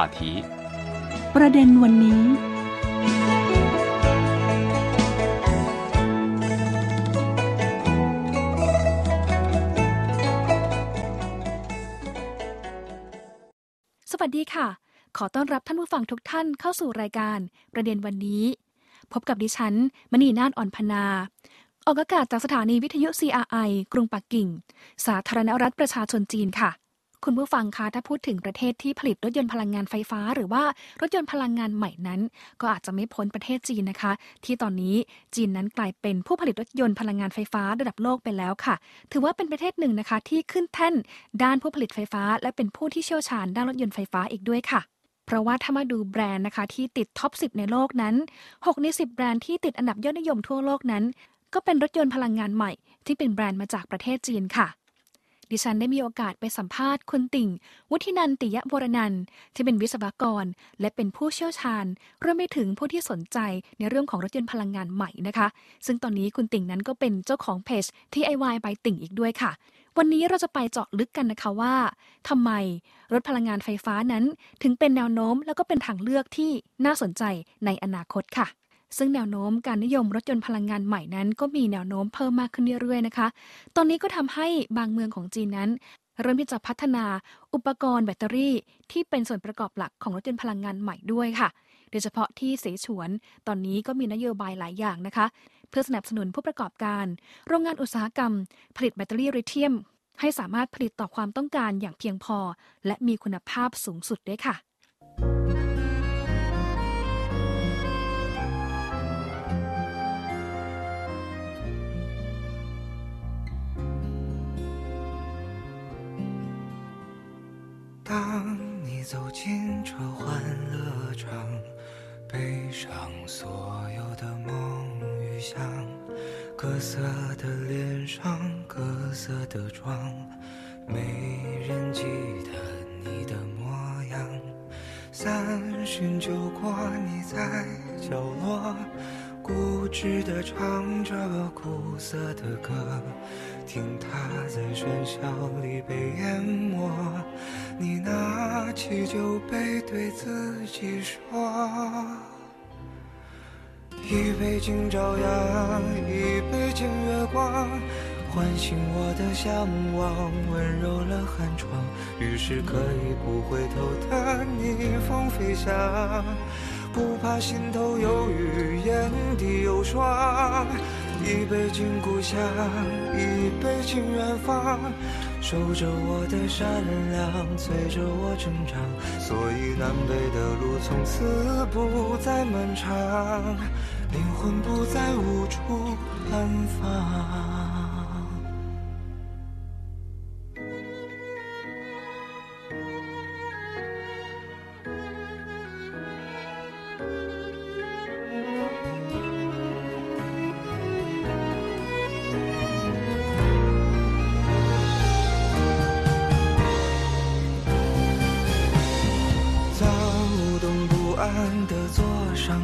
话题ประเด็นวันนี้ สวัสดีค่ะ ขอต้อนรับท่านผู้ฟังทุกท่านเข้าสู่รายการ ประเด็นวันนี้ พบกับดิฉัน มณีนาฏอ่อนพนา ออกอากาศจากสถานีวิทยุ CRI กรุงปักกิ่ง สาธารณรัฐประชาชนจีนค่ะ คุณผู้ฟังคะถ้าพูดถึงประเทศที่ผลิตรถยนต์พลังงานไฟฟ้า หรือว่ารถยนต์พลังงานใหม่นั้น ก็อาจจะไม่พ้นประเทศจีนนะคะ ที่ตอนนี้จีนนั้นกลายเป็นผู้ผลิตรถยนต์พลังงานไฟฟ้าระดับโลกไปแล้วค่ะ ถือว่าเป็นประเทศหนึ่งนะคะ ที่ขึ้นแท่นด้านผู้ผลิตไฟฟ้า และเป็นผู้ที่เชี่ยวชาญด้านรถยนต์ไฟฟ้าอีกด้วยค่ะเพราะว่าถ้ามาดูแบรนด์นะคะที่ติดท็อป 10 ในโลกนั้น 6 ใน 10 แบรนด์ที่ติดอันดับยอดนิยมทั่วโลกนั้น ก็เป็นรถยนต์พลังงานใหม่ ที่เป็นแบรนด์มาจากประเทศจีนค่ะ ดิฉันได้มีโอกาสไปสัมภาษณ์คุณติ่ง วุฒินันติยะวรนันท์ที่เป็นวิศวกร และเป็นผู้เชี่ยวชาญรวมไปถึงผู้ที่สนใจในเรื่องของรถยนต์พลังงานใหม่นะคะ ซึ่งตอนนี้คุณติ่งนั้นก็เป็นเจ้าของเพจ TIY by ติ่งอีกด้วยค่ะวันนี้เราจะไปเจาะลึกกันนะคะว่าทำไมรถพลังงานไฟฟ้านั้น ถึงเป็นแนวโน้มแล้วก็เป็นทางเลือกที่น่าสนใจในอนาคตค่ะ ซึ่งแนวโน้มการนิยมรถยนต์พลังงานใหม่นั้น ก็มีแนวโน้มเพิ่มมากขึ้นเรื่อยๆนะคะ ตอนนี้ก็ทำให้บางเมืองของจีนนั้น เริ่มที่จะพัฒนาอุปกรณ์แบตเตอรี่ ที่เป็นส่วนประกอบหลักของรถยนต์พลังงานใหม่ด้วยค่ะ โดยเฉพาะที่เสฉวน ตอนนี้ก็มีนโยบายหลายอย่างนะคะ เพื่อสนับสนุนผู้ประกอบการ โรงงานอุตสาหกรรม ผลิตแบตเตอรี่ลิเธียมให้สามารถผลิตต่อความต้องการอย่างเพียงพอ และมีคุณภาพสูงสุดด้วยค่ะ 当你走进这欢乐场，背上所有的梦与想，各色的脸上，各色的妆，没人记得你的模样。三巡酒过，你在角落，固执地唱着苦涩的歌，听它在喧嚣里被淹没。你拿起酒杯，对自己说：一杯敬朝阳，一杯敬月光，唤醒我的向往，温柔了寒窗。于是可以不回头的逆风飞翔，不怕心头有雨，眼底有霜。一杯敬故乡，一杯敬远方。守着我的善良，催着我成长，所以南北的路从此不再漫长，灵魂不再无处安放。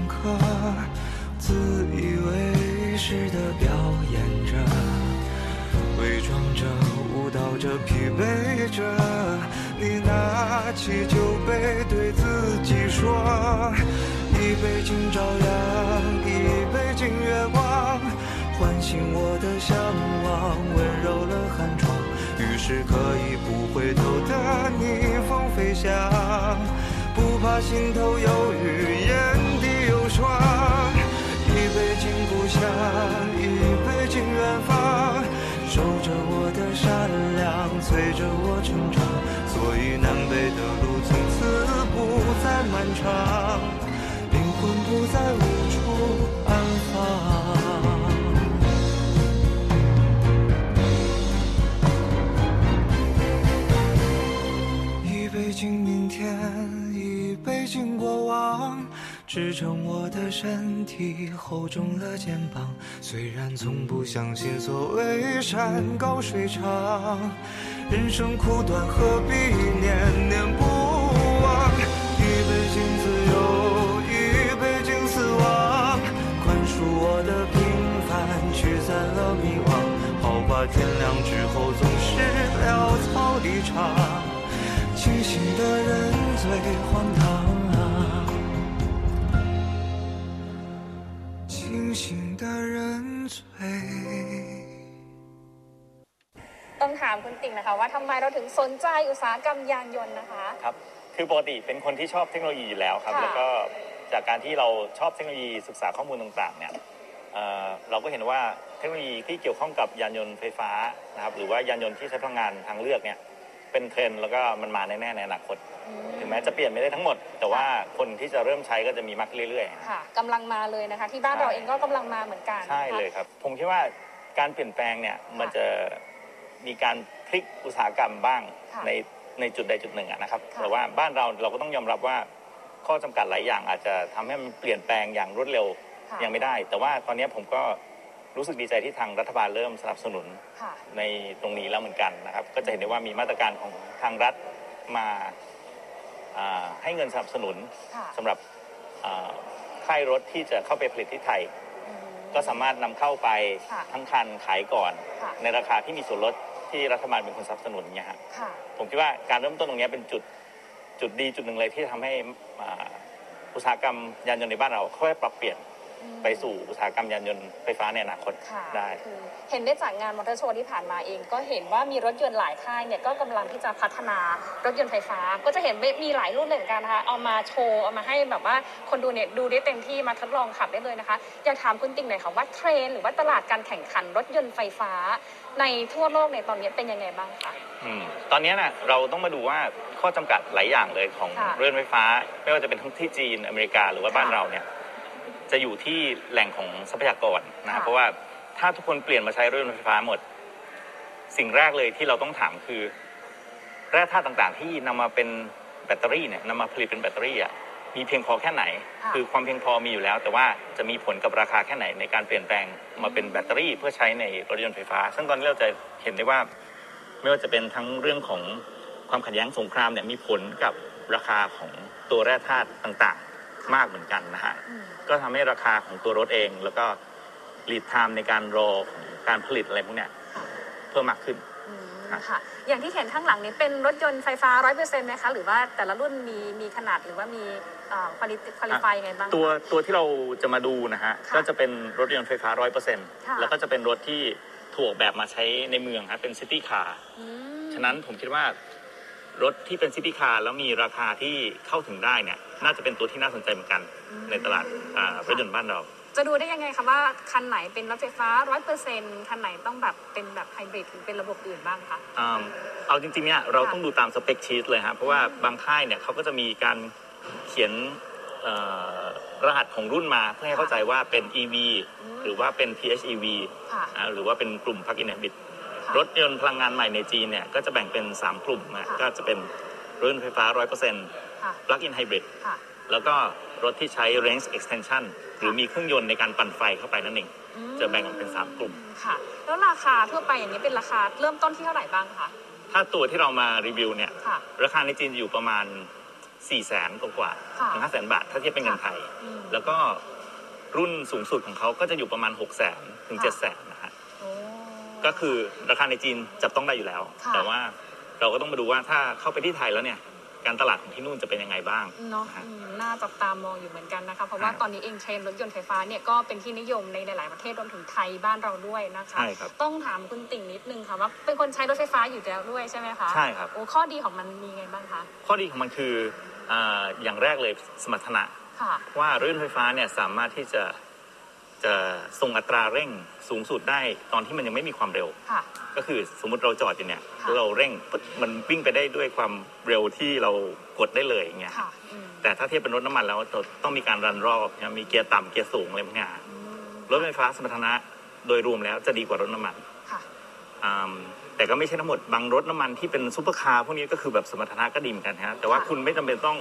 刻，自以为是的表演着，伪装着，舞蹈着，疲惫着。你拿起酒杯，对自己说：一杯敬朝阳，一杯敬月光，唤醒我的向往，温柔了寒窗。于是可以不回头的逆风飞翔。不怕心头有雨，眼有霜。一杯敬故乡，一杯敬远方，守着我的善良，催着我成长。所以南北的路从此不再漫长，灵魂不再无处的身体，厚重了肩膀。虽然从不相信所谓山高水长，人生苦短，何必念念不忘？一杯敬自由，一杯敬死亡，宽恕我的平凡，驱散了迷惘。好吧，天亮之后总是潦草离场。清醒的人最荒唐的人醉。 ต้องถามคุณติ่งนะคะ ว่าทำไมเราถึงสนใจอุตสาหกรรมยานยนต์นะคะ ครับ คือปกติเป็นคนที่ชอบเทคโนโลยีอยู่แล้วครับ ค่ะ แล้วก็จากการที่เราชอบเทคโนโลยีศึกษาข้อมูลต่างๆ เนี่ยเอ่อเราก็เห็นว่าเทคโนโลยีที่เกี่ยวข้องกับยานยนต์ไฟฟ้านะครับ หรือว่ายานยนต์ที่ใช้พลังงานทางเลือกเนี่ย เป็นเทรนด์แล้วก็มันมาแน่ๆในอนาคต ถึงแม้จะเปลี่ยนไม่ได้ทั้งหมด แต่ว่าคนที่จะเริ่มใช้ก็จะมีมากขึ้นเรื่อยๆ ค่ะกำลังมาเลยนะคะ ที่บ้านใช่เราเองก็กำลังมาเหมือนกันใช่เลยครับ ผมคิดว่าการเปลี่ยนแปลงเนี่ยมันจะมีการพลิกอุตสาหกรรมบ้างค่ะในในจุดใดจุดหนึ่งอะนะครับ ค่ะ แต่ว่าบ้านเราเราก็ต้องยอมรับว่าข้อจำกัดหลายอย่างอาจจะทำให้มันเปลี่ยนแปลงอย่างรวดเร็ว ค่ะ ยังไม่ได้ แต่ว่าตอนนี้ผมก็ รู้สึกดีใจที่ทางรัฐบาลเริ่มสนับสนุนค่ะ ในตรงนี้แล้วเหมือนกันนะครับ ก็จะเห็นได้ว่ามีมาตรการของทางรัฐมาอ่าให้เงินสนับสนุนค่ะ สำหรับอ่าค่ายรถที่จะเข้าไปผลิตที่ไทย อืม ก็สามารถนำเข้าไปค่ะ ทั้งคันขายก่อน ค่ะในราคาที่มีส่วนลดที่รัฐบาลเป็นคนสนับสนุนเนี่ยฮะค่ะ ผมคิดว่าการเริ่มต้นตรงเนี้ยเป็นจุดจุดดีจุดหนึ่งเลยที่ทำให้อ่าอุตสาหกรรมยานยนต์ในบ้านเราค่อยๆปรับเปลี่ยนอืม ไปสู่อุตสาหกรรมยานยนต์ไฟฟ้าในอนาคตค่ะได้คือเห็นได้จากงานมอเตอร์โชว์ที่ผ่านมาเอง ก็เห็นว่ามีรถยนต์หลายค่ายเนี่ยก็กำลังที่จะพัฒนารถยนต์ไฟฟ้า ก็จะเห็นมีหลายรุ่นเลยเหมือนกันนะคะเอามาโชว์เอามาให้แบบว่าคนดูเนี่ยดูได้เต็มที่มาทดลองขับได้เลยนะคะอยากถามคุณติ่งหน่อยค่ะว่าเทรนด์หรือว่าตลาดการแข่งขันรถยนต์ไฟฟ้า ในทั่วโลกในตอนนี้เป็นยังไงบ้างคะอืมตอนเนี้ยนะเราต้องมาดูว่าข้อจำกัดหลายอย่างเลยของค่ะเรื่องไฟฟ้า ไม่ว่าจะเป็นทั้งที่จีนอเมริกาหรือว่าบ้านค่ะเราเนี่ย จะอยู่ที่แหล่งของทรัพยากรนะค่ะเพราะว่าถ้าทุกคนเปลี่ยนมาใช้รถยนต์ไฟฟ้าหมด สิ่งแรกเลยที่เราต้องถามคือแร่ธาตุต่างๆ ที่นำมาเป็นแบตเตอรี่เนี่ยนำมาผลิตเป็นแบตเตอรี่อะมีเพียงพอแค่ไหนค่ะคือความเพียงพอมีอยู่แล้ว แต่ว่าจะมีผลกับราคาแค่ไหนในการเปลี่ยนแปลงมาเป็นแบตเตอรี่เพื่อใช้ในรถยนต์ไฟฟ้า ซึ่งตอนนี้เราจะเห็นได้ว่า ไม่ว่าจะเป็นทั้งเรื่องของความขัดแย้งสงครามเนี่ยมีผลกับราคาของตัวแร่ธาตุต่างๆ มากเหมือนกันนะฮะอืม ก็ทำให้ราคาของตัวรถเอง แล้วก็ lead time ในการรอของการผลิตอะไรพวกเนี้ยเพิ่มมากขึ้นอืมค่ะค่ะอย่างที่เห็นข้างหลังนี้เป็นรถยนต์ไฟฟ้าร้อยเปอร์เซ็นต์ไหมคะหรือว่าแต่ละรุ่นมีมีขนาดหรือว่ามีคุณภาพคุณภาพยังไงบ้างคะตัวตัวที่เราจะมาดูนะฮะค่ะก็จะเป็นรถยนต์ไฟฟ้าร้อยเปอร์เซ็นต์ค่ะแล้วก็จะเป็นรถที่ถูกออกแบบมาใช้ในเมืองครับเป็น city carอืมฉะนั้นผมคิดว่า รถที่เป็น city car แล้วมีราคาที่เข้าถึงได้เนี่ยน่าจะเป็นตัวที่น่าสนใจเหมือนกันในตลาดอ่ารถยนต์บ้านเรา จะดูได้ยังไงคะว่าคันไหนเป็นรถไฟฟ้าร้อยเปอร์เซ็นต์คันไหนต้องแบบเป็นแบบไฮบริดหรือเป็นระบบอื่นบ้างคะอ่าเอาจริงๆเนี่ยเราค่ะต้องดูตาม spec sheet เลยฮะเพราะว่าบางค่ายเนี่ยเขาก็จะมีการเขียนเอ่อรหัสของรุ่นมาเพื่อให้เข้าใจว่าเป็น EV หรือว่าเป็น PHEV ค่ะอ่าหรือว่าเป็นกลุ่ม Plug-in Hybrid ค่ะ รถยนต์พลังงานใหม่ในจีนเนี่ยก็จะแบ่งเป็น 3 กลุ่มนะค่ะก็จะเป็นรถยนต์ไฟฟ้า 100%ค่ะ Plug-in Hybrid ค่ะแล้วก็รถที่ใช้ range extension หรือมีเครื่องยนต์ในการปั่นไฟเข้าไปนั่นเองอืมจะแบ่งออกเป็น 3 กลุ่มค่ะ แล้วราคาทั่วไปอย่างนี้เป็นราคาเริ่มต้นที่เท่าไหร่บ้างคะถ้าตัวที่เรามารีวิวเนี่ยค่ะราคาในจีนจะอยู่ประมาณ 4 0 0แสนกว่าๆค่ะถึง5 0 0แสนบาท ถ้าเทียบเป็นเงินไทยอืมแล้วก็รุ่นสูงสุดของเขาก็จะอยู่ประมาณ 6 0 0แสนถึง 7 0 0แสนนะฮะโอ้ ก็คือราคาในจีนจับต้องได้อยู่แล้ว ค่ะ แต่ว่าเราก็ต้องมาดูว่าถ้าเข้าไปที่ไทยแล้วเนี่ยการตลาดของที่นู่นจะเป็นยังไงบ้างเนาะนะฮะ อืมน่าจับตามองอยู่เหมือนกันนะคะ เพราะว่าใช่ตอนนี้เองเทรนด์รถยนต์ไฟฟ้าเนี่ยก็เป็นที่นิยมในหลาย ๆ ประเทศรวมถึงไทยบ้านเราด้วยนะคะ ใช่ครับ ต้องถามคุณติ่งนิดนึงค่ะว่าเป็นคนใช้รถไฟฟ้าอยู่แล้วด้วยใช่ไหมคะใช่ครับ โอ้ข้อดีของมันมีไงบ้างคะข้อดีของมันคืออาอย่างแรกเลยสมรรถนะ ค่ะ ว่ารถยนต์ไฟฟ้าเนี่ยสามารถที่จะ จะส่งอัตราเร่งสูงสุดได้ตอนที่มันยังไม่มีความเร็ว ค่ะ ก็คือสมมติเราจอดอยู่เนี่ยค่ะ แล้วเราเร่งปึ๊บมันวิ่งไปได้ด้วยความเร็วที่เรากดได้เลยอย่างเงี้ยค่ะอืมแต่ถ้าเทียบเป็นรถน้ำมันแล้วเราต้องมีการรันรอบนะมีเกียร์ต่ำเกียร์สูงอะไรพวกเนี้ยอืมรถไฟฟ้าสมรรถนะโดยรวมแล้วจะดีกว่ารถน้ำมันค่ะ อ่าแต่ก็ไม่ใช่ทั้งหมดบางรถน้ำมันที่เป็นซูเปอร์คาร์พวกนี้ก็คือแบบสมรรถนะก็ดีเหมือนกันฮะแต่ว่าค่ะ คุณไม่จำเป็นต้อง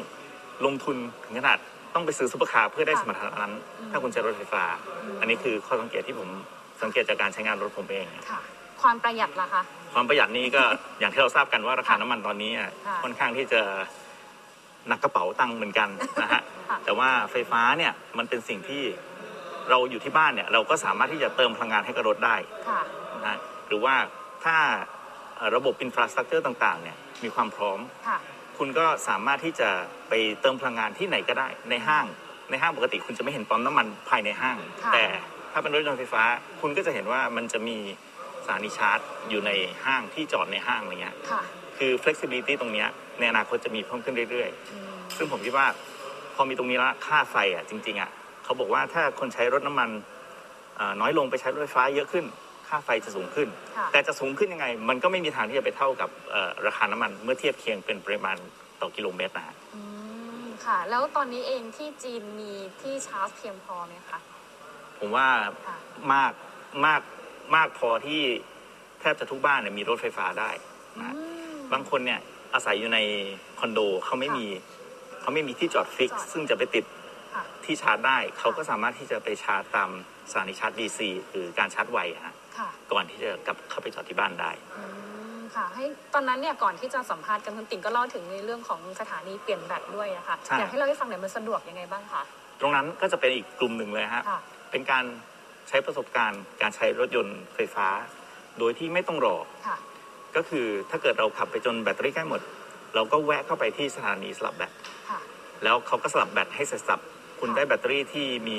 ลงทุนถึงขนาด ต้องไปซื้อซูเปอร์คาร์เพื่อได้ค่ะสมรรถนะนั้นอืมถ้าคุณใช้รถไฟฟ้าอืมอันนี้คือข้อสังเกตที่ผมสังเกตจากการใช้งานรถผมเอง ค่ะ ความประหยัดล่ะคะ ความประหยัดนี้ก็ อย่างที่เราทราบกันว่าราคาค่ะน้ำมันตอนนี้อะค่ะค่อนข้างที่จะหนักกระเป๋าตังค์เหมือนกันนะฮะ ค่ะ แต่ว่าไฟฟ้าเนี่ยมันเป็นสิ่งที่เราอยู่ที่บ้านเนี่ยเราก็สามารถที่จะเติมพลังงานให้กับรถได้ ค่ะ นะฮะหรือว่าถ้าเอ่อระบบอินฟราสตรักเจอร์ต่างๆเนี่ยมีความพร้อม ค่ะ คุณก็สามารถที่จะไปเติมพลังงานที่ไหนก็ได้ในห้าง ในห้างปกติคุณจะไม่เห็นปั๊มน้ำมันภายในห้าง ค่ะ แต่ถ้าเป็นรถยนต์ไฟฟ้า คุณก็จะเห็นว่ามันจะมีสถานีชาร์จ อยู่ในห้างที่จอดในห้างอะไรเงี้ย ค่ะคือ flexibility ตรงเนี้ยในอนาคตจะมีเพิ่มขึ้นเรื่อยอืมๆ ซึ่งผมคิดว่าพอมีตรงนี้แล้วค่าไฟอะจริงๆอะเขาบอกว่าถ้าคนใช้รถน้ำมันเอ่อน้อยลงไปใช้รถไฟฟ้าเยอะขึ้น ค่าไฟจะสูงขึ้นค่ะแต่จะสูงขึ้นยังไง มันก็ไม่มีทางที่จะไปเท่ากับเอ่อราคาน้ำมันเมื่อเทียบเคียงเป็นปริมาณต่อกิโลเมตรนะฮะอืมค่ะ แล้วตอนนี้เองที่จีนมีที่ชาร์จเพียงพอไหมคะผมว่าค่ะมากมากมากพอที่แทบจะทุกบ้านเนี่ยมีรถไฟฟ้าได้นะฮะอืมบางคนเนี่ยอาศัยอยู่ในคอนโดเขาไม่มีเขาไม่มีที่จอดฟิกจอดซ์ซึ่งจะไปติดค่ะที่ชาร์จได้ เขาก็สามารถที่จะไปชาร์จตามสถานีชาร์จ DC หรือการชาร์จไวอะฮะ ค่ะ ก่อนที่จะกลับเข้าไปจอดที่บ้านได้ อืมค่ะให้ตอนนั้นเนี่ยก่อนที่จะสัมภาษณ์กันคุณติ๋งก็เล่าถึงในเรื่องของสถานีเปลี่ยนแบตด้วยนะคะใช่ อยากให้เราให้ฟังหน่อยมันสะดวกยังไงบ้างคะตรงนั้นก็จะเป็นอีกกลุ่มหนึ่งเลยฮะ ค่ะ เป็นการใช้ประสบการณ์ การใช้รถยนต์ไฟฟ้า โดยที่ไม่ต้องรอ ค่ะ ก็คือถ้าเกิดเราขับไปจนแบตเตอรี่ใกล้หมด เราก็แวะเข้าไปที่สถานีสลับแบต ค่ะ แล้วเขาก็สลับแบตให้เสร็จสับ คุณค่ะได้แบตเตอรี่ที่มี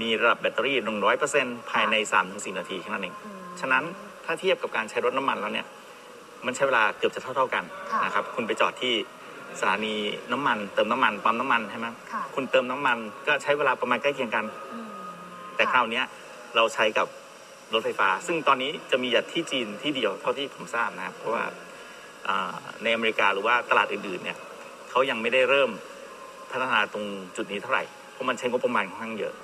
มีระดับแบตเตอรี่หนึ่งร้อยเปอร์เซ็นภายในสามถึงสี่นาทีแค่นั้นเองอืมฉะนั้นถ้าเทียบกับการใช้รถน้ำมันแล้วเนี่ย มันใช้เวลาเกือบจะเท่าเท่าๆกันค่ะนะครับ คุณไปจอดที่สถานีน้ำมัน เติมน้ำมันปั๊มน้ำมันใช่ไหมค่ะคุณเติมน้ำมันก็ใช้เวลาประมาณใกล้เคียงกันอืมแต่คราวเนี้ยเราใช้กับรถไฟฟ้า ซึ่งตอนนี้จะมีอย่างที่จีนที่เดียวเท่าที่ผมทราบนะครับ เพราะว่าอ่าในอเมริกาหรือว่าตลาดอื่นๆเนี่ยเขายังไม่ได้เริ่มพัฒนาตรงจุดนี้เท่าไหร่ เพราะมันใช้งบประมาณค่อนข้างเยอะอืมค่ะ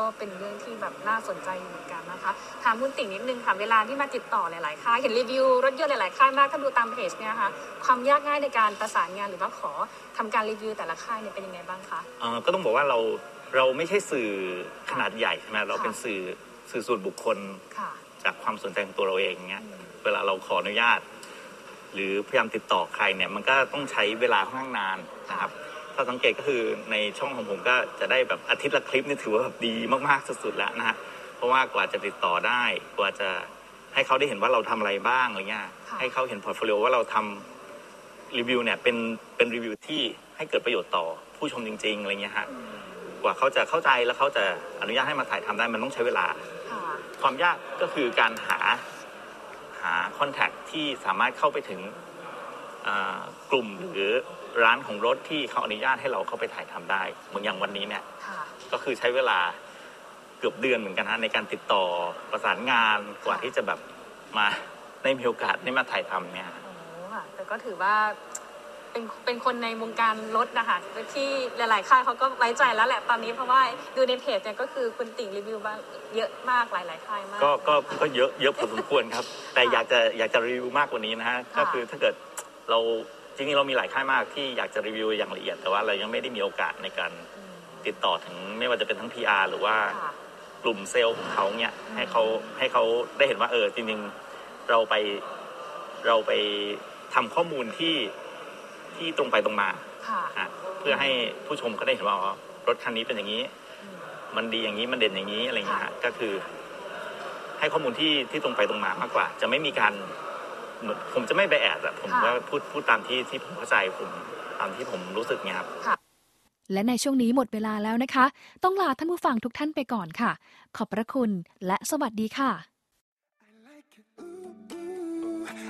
ก็เป็นเรื่องที่แบบน่าสนใจอยู่เหมือนกันนะคะ ถามคุณติ่งนิดนึงค่ะเวลาที่มาติดต่อหลาย ๆ ค่ายเห็นรีวิวรถยนต์หลาย ๆ ค่ายมากถ้าดูตามเพจเนี่ยนะคะความยากง่ายในการประสานงานหรือว่าขอทำการรีวิวแต่ละค่ายเนี่ยเป็นยังไงบ้างคะเอ่อก็ต้องบอกว่าเราเราไม่ใช่สื่อขนาดใหญ่ใช่ไหมเราเป็นค่ะสื่อสื่อส่วนบุคคลค่ะจากความสนใจของตัวเราเองเงี้ยอืมเวลาเราขออนุญาต หรือพยายามติดต่อใครเนี่ยมันก็ต้องใช้เวลาค่อนข้างนานนะครับ ถ้าสังเกตก็คือในช่องของผมก็จะได้แบบอาทิตย์ละคลิปนี่ถือว่าแบบดีมากๆสุดๆแล้วนะฮะเพราะว่ากว่าจะติดต่อได้กว่าจะให้เขาได้เห็นว่าเราทำอะไรบ้างอะไรเงี้ยค่ะให้เขาเห็น portfolio ว่าเราทำรีวิวเนี่ยเป็นเป็นรีวิวที่ให้เกิดประโยชน์ต่อผู้ชมจริง ๆอะไรเงี้ยฮะอืมกว่าเขาจะเข้าใจแล้วเขาจะอนุญาตให้มาถ่ายทำได้มันต้องใช้เวลาค่ะความยากก็คือการหาหา contact ที่สามารถเข้าไปถึงอ่ากลุ่มหรือ ร้านของรถที่เขาอนุญาตให้เราเข้าไปถ่ายทำได้ เหมือนอย่างวันนี้เนี่ยค่ะก็คือใช้เวลาเกือบเดือนเหมือนกันฮะในการติดต่อประสานงานกว่าที่จะแบบมาได้มีโอกาสได้มาถ่ายทำเนี่ยโอ้ค่ะแต่ก็ถือว่าเป็นเป็นคนในวงการรถนะคะที่หลาย ๆ ค่ายเขาก็ไว้ใจแล้วแหละตอนนี้เพราะว่าดูในเพจเนี่ยก็คือคุณติ่งรีวิวบ้างเยอะมากหลายๆค่ายมากก็ก็ก็เยอะเยอะพอสมควรครับ แต่อยากจะอยากจะรีวิวมากกว่านี้นะฮะค่ะก็คือถ้าเกิดเรา จริงๆเรามีหลายค่ายมากที่อยากจะรีวิวอย่างละเอียด แต่ว่าเรายังไม่ได้มีโอกาสในการอืมติดต่อถึงไม่ว่าจะเป็นทั้ง PR หรือว่าค่ะ กลุ่มเซลล์ของเขาเนี่ยให้เขาให้เขาได้เห็นว่าเออจริงๆเราไปเราไปทำข้อมูลที่ที่ตรงไปตรงมาค่ะอะเพื่อให้ผู้ชมก็ได้เห็นว่าอ๋อรถคันนี้เป็นอย่างนี้อืมมันดีอย่างนี้มันเด่นอย่างนี้อะไรอย่างเงี้ยค่ะฮะก็คือ ให้ข้อมูลที่ที่ตรงไปตรงมามากกว่า จะไม่มีการ เหมือนผมจะไม่ไปแอดอะผมว่าพูดพูดตามที่ที่ผมเข้าใจผมตามที่ผมรู้สึกเนี่ยครับและในช่วงนี้หมดเวลาแล้วนะคะ ต้องลาท่านผู้ฟังทุกท่านไปก่อนค่ะ ขอบพระคุณและสวัสดีค่ะ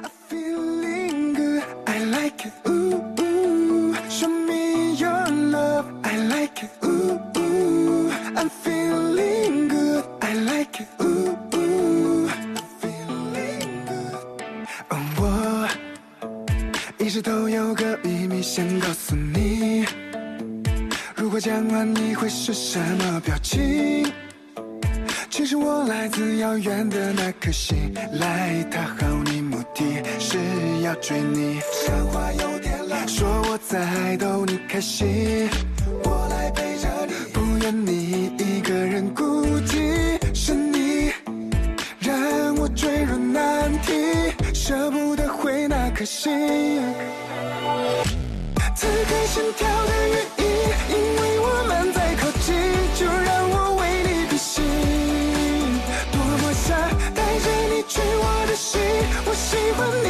I feeling good. I like it. Ooh, ooh. 想告诉你。如果讲完，你会是什么表情？其实我来自遥远的那颗星，来讨好你，目的是要追你。这话有点老，说我在逗你开心，我来陪着你，不愿你一个人孤寂。是你让我坠入难题，舍不得回那颗心。此刻心跳的原因，因为我们在靠近，就让我为你披星。多么想带着你去我的心，我喜欢你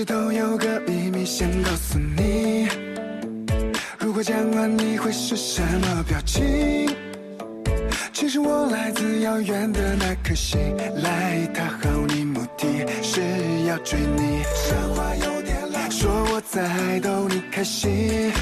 直都有个秘密想告诉你。如果讲完你会是什么表情？其实我来自遥远的那颗星，来讨好你目的是要追你。说话有点老，说我在逗你开心，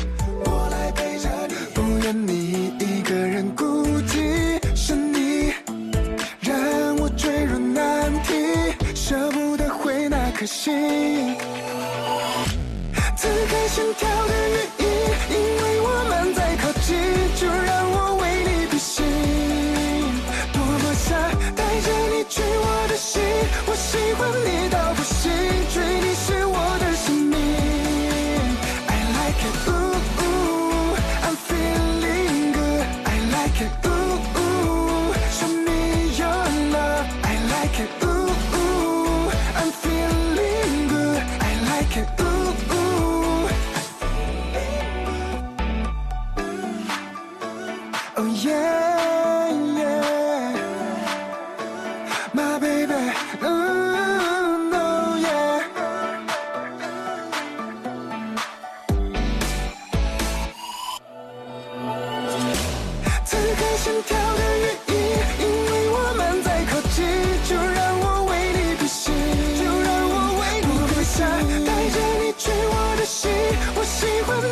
喜欢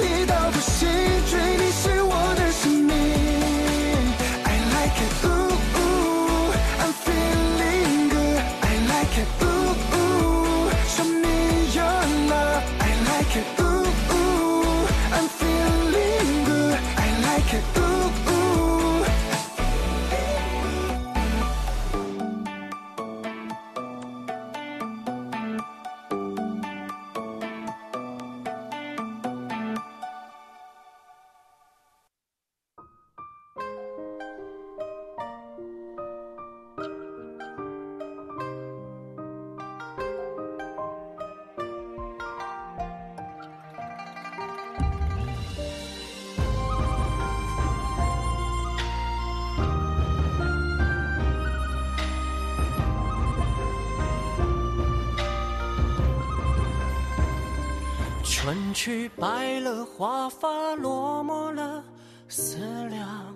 去白了华发，落寞了思量。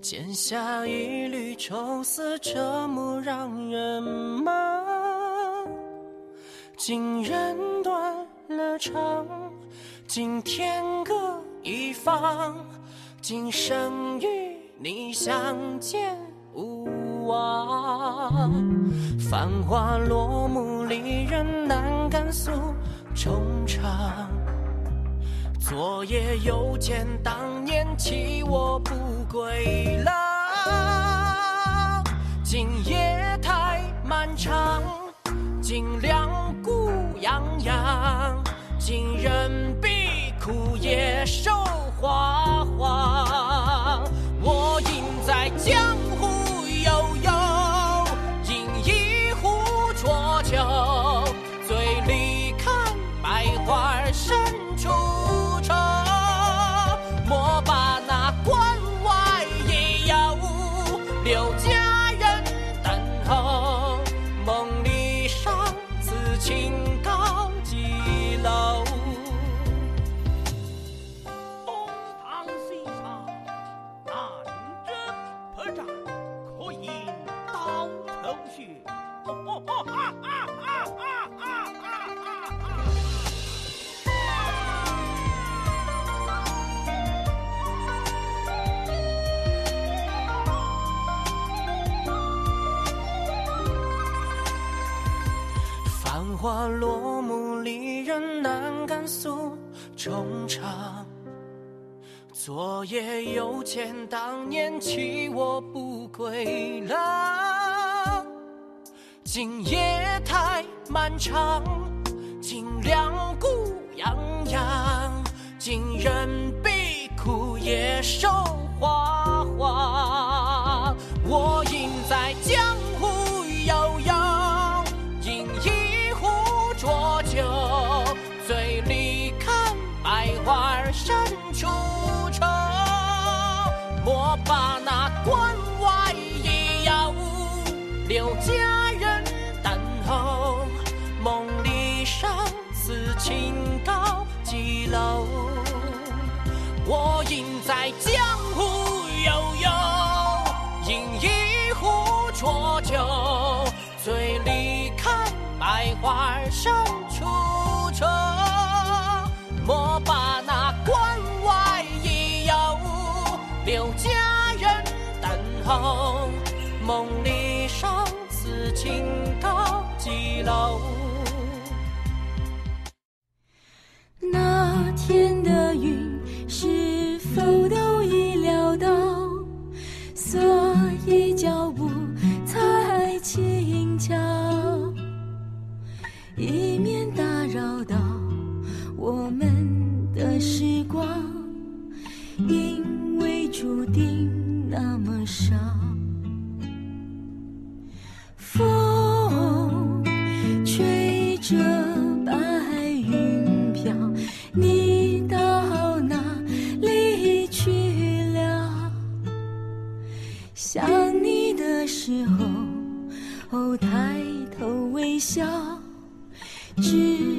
剪下一缕愁丝，这么让人忙。今人断了肠，今天各一方。今生与你相见无望。繁华落幕，离人难敢诉衷肠。昨夜又见当年弃我不归郎，今夜太漫长，今两孤洋洋，今人比枯叶瘦花黄。我应在江归郎，今夜太漫长，今两股痒痒，今人比枯叶瘦我应在江湖悠悠，饮一壶浊酒，醉里看百花深处愁。莫把那关外已有，留佳人等候。梦里殇此情高几楼？那天的云注定那么少。风吹着白云飘，你到哪里去了？想你的时候，哦，抬头微笑，知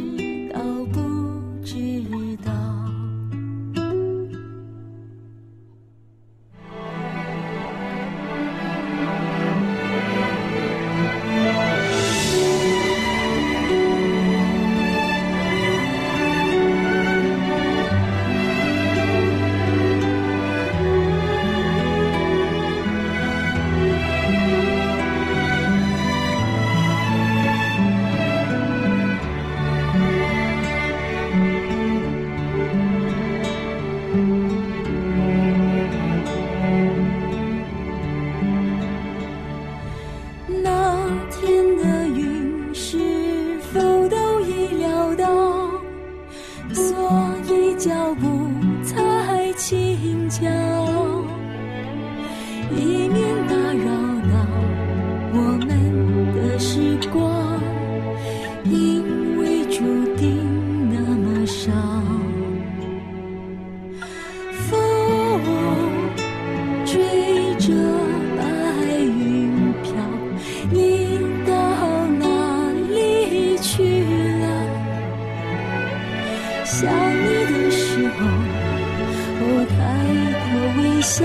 笑，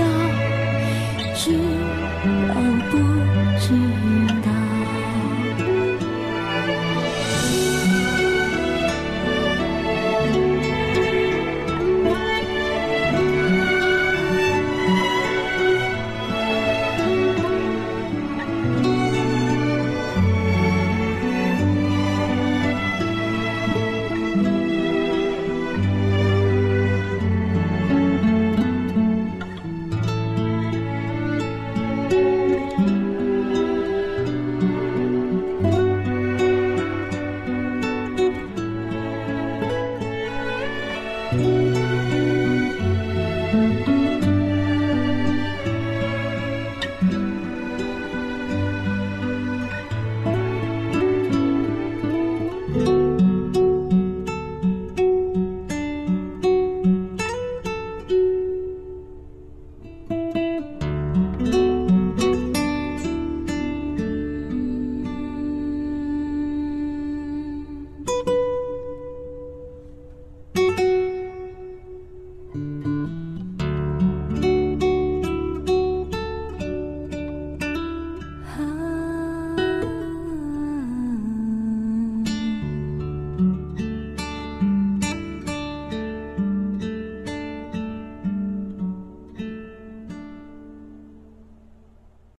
知道不知